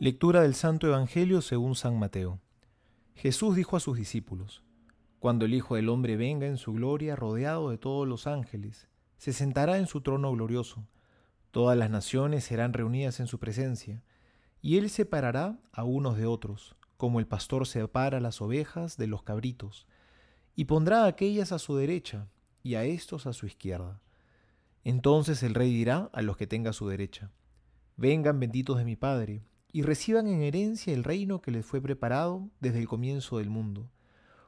Lectura del Santo Evangelio según San Mateo. Jesús dijo a sus discípulos, Cuando el Hijo del Hombre venga en su gloria rodeado de todos los ángeles, se sentará en su trono glorioso. Todas las naciones serán reunidas en su presencia, y él separará a unos de otros, como el pastor separa las ovejas de los cabritos, y pondrá a aquellas a su derecha y a estos a su izquierda. Entonces el rey dirá a los que tenga a su derecha, Vengan benditos de mi Padre, y reciban en herencia el reino que les fue preparado desde el comienzo del mundo.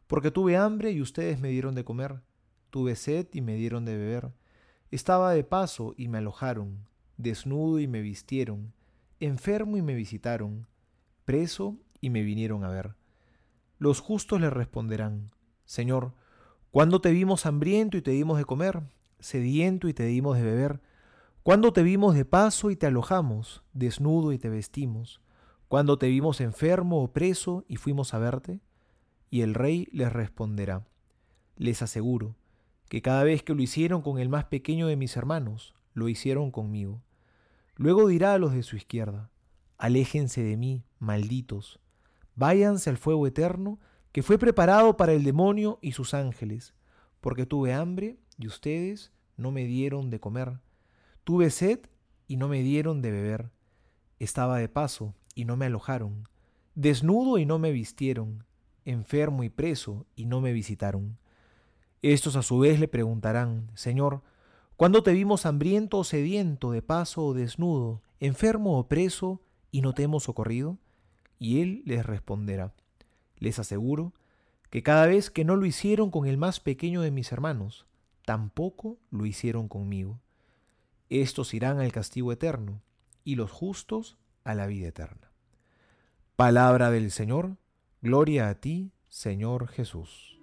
Porque tuve hambre y ustedes me dieron de comer, tuve sed y me dieron de beber, estaba de paso y me alojaron, desnudo y me vistieron, enfermo y me visitaron, preso y me vinieron a ver. Los justos le responderán, Señor, ¿cuándo te vimos hambriento y te dimos de comer, sediento y te dimos de beber? Cuando te vimos de paso y te alojamos, desnudo y te vestimos, cuando te vimos enfermo o preso y fuimos a verte? Y el rey les responderá, les aseguro que cada vez que lo hicieron con el más pequeño de mis hermanos, lo hicieron conmigo. Luego dirá a los de su izquierda, aléjense de mí, malditos, váyanse al fuego eterno que fue preparado para el demonio y sus ángeles, porque tuve hambre y ustedes no me dieron de comer Tuve sed y no me dieron de beber. Estaba de paso y no me alojaron. Desnudo y no me vistieron. Enfermo y preso y no me visitaron. Estos a su vez le preguntarán, Señor, ¿cuándo te vimos hambriento o sediento, de paso o desnudo, enfermo o preso, y no te hemos socorrido? Y él les responderá, les aseguro que cada vez que no lo hicieron con el más pequeño de mis hermanos, tampoco lo hicieron conmigo. Estos irán al castigo eterno y los justos a la vida eterna. Palabra del Señor, gloria a ti, Señor Jesús.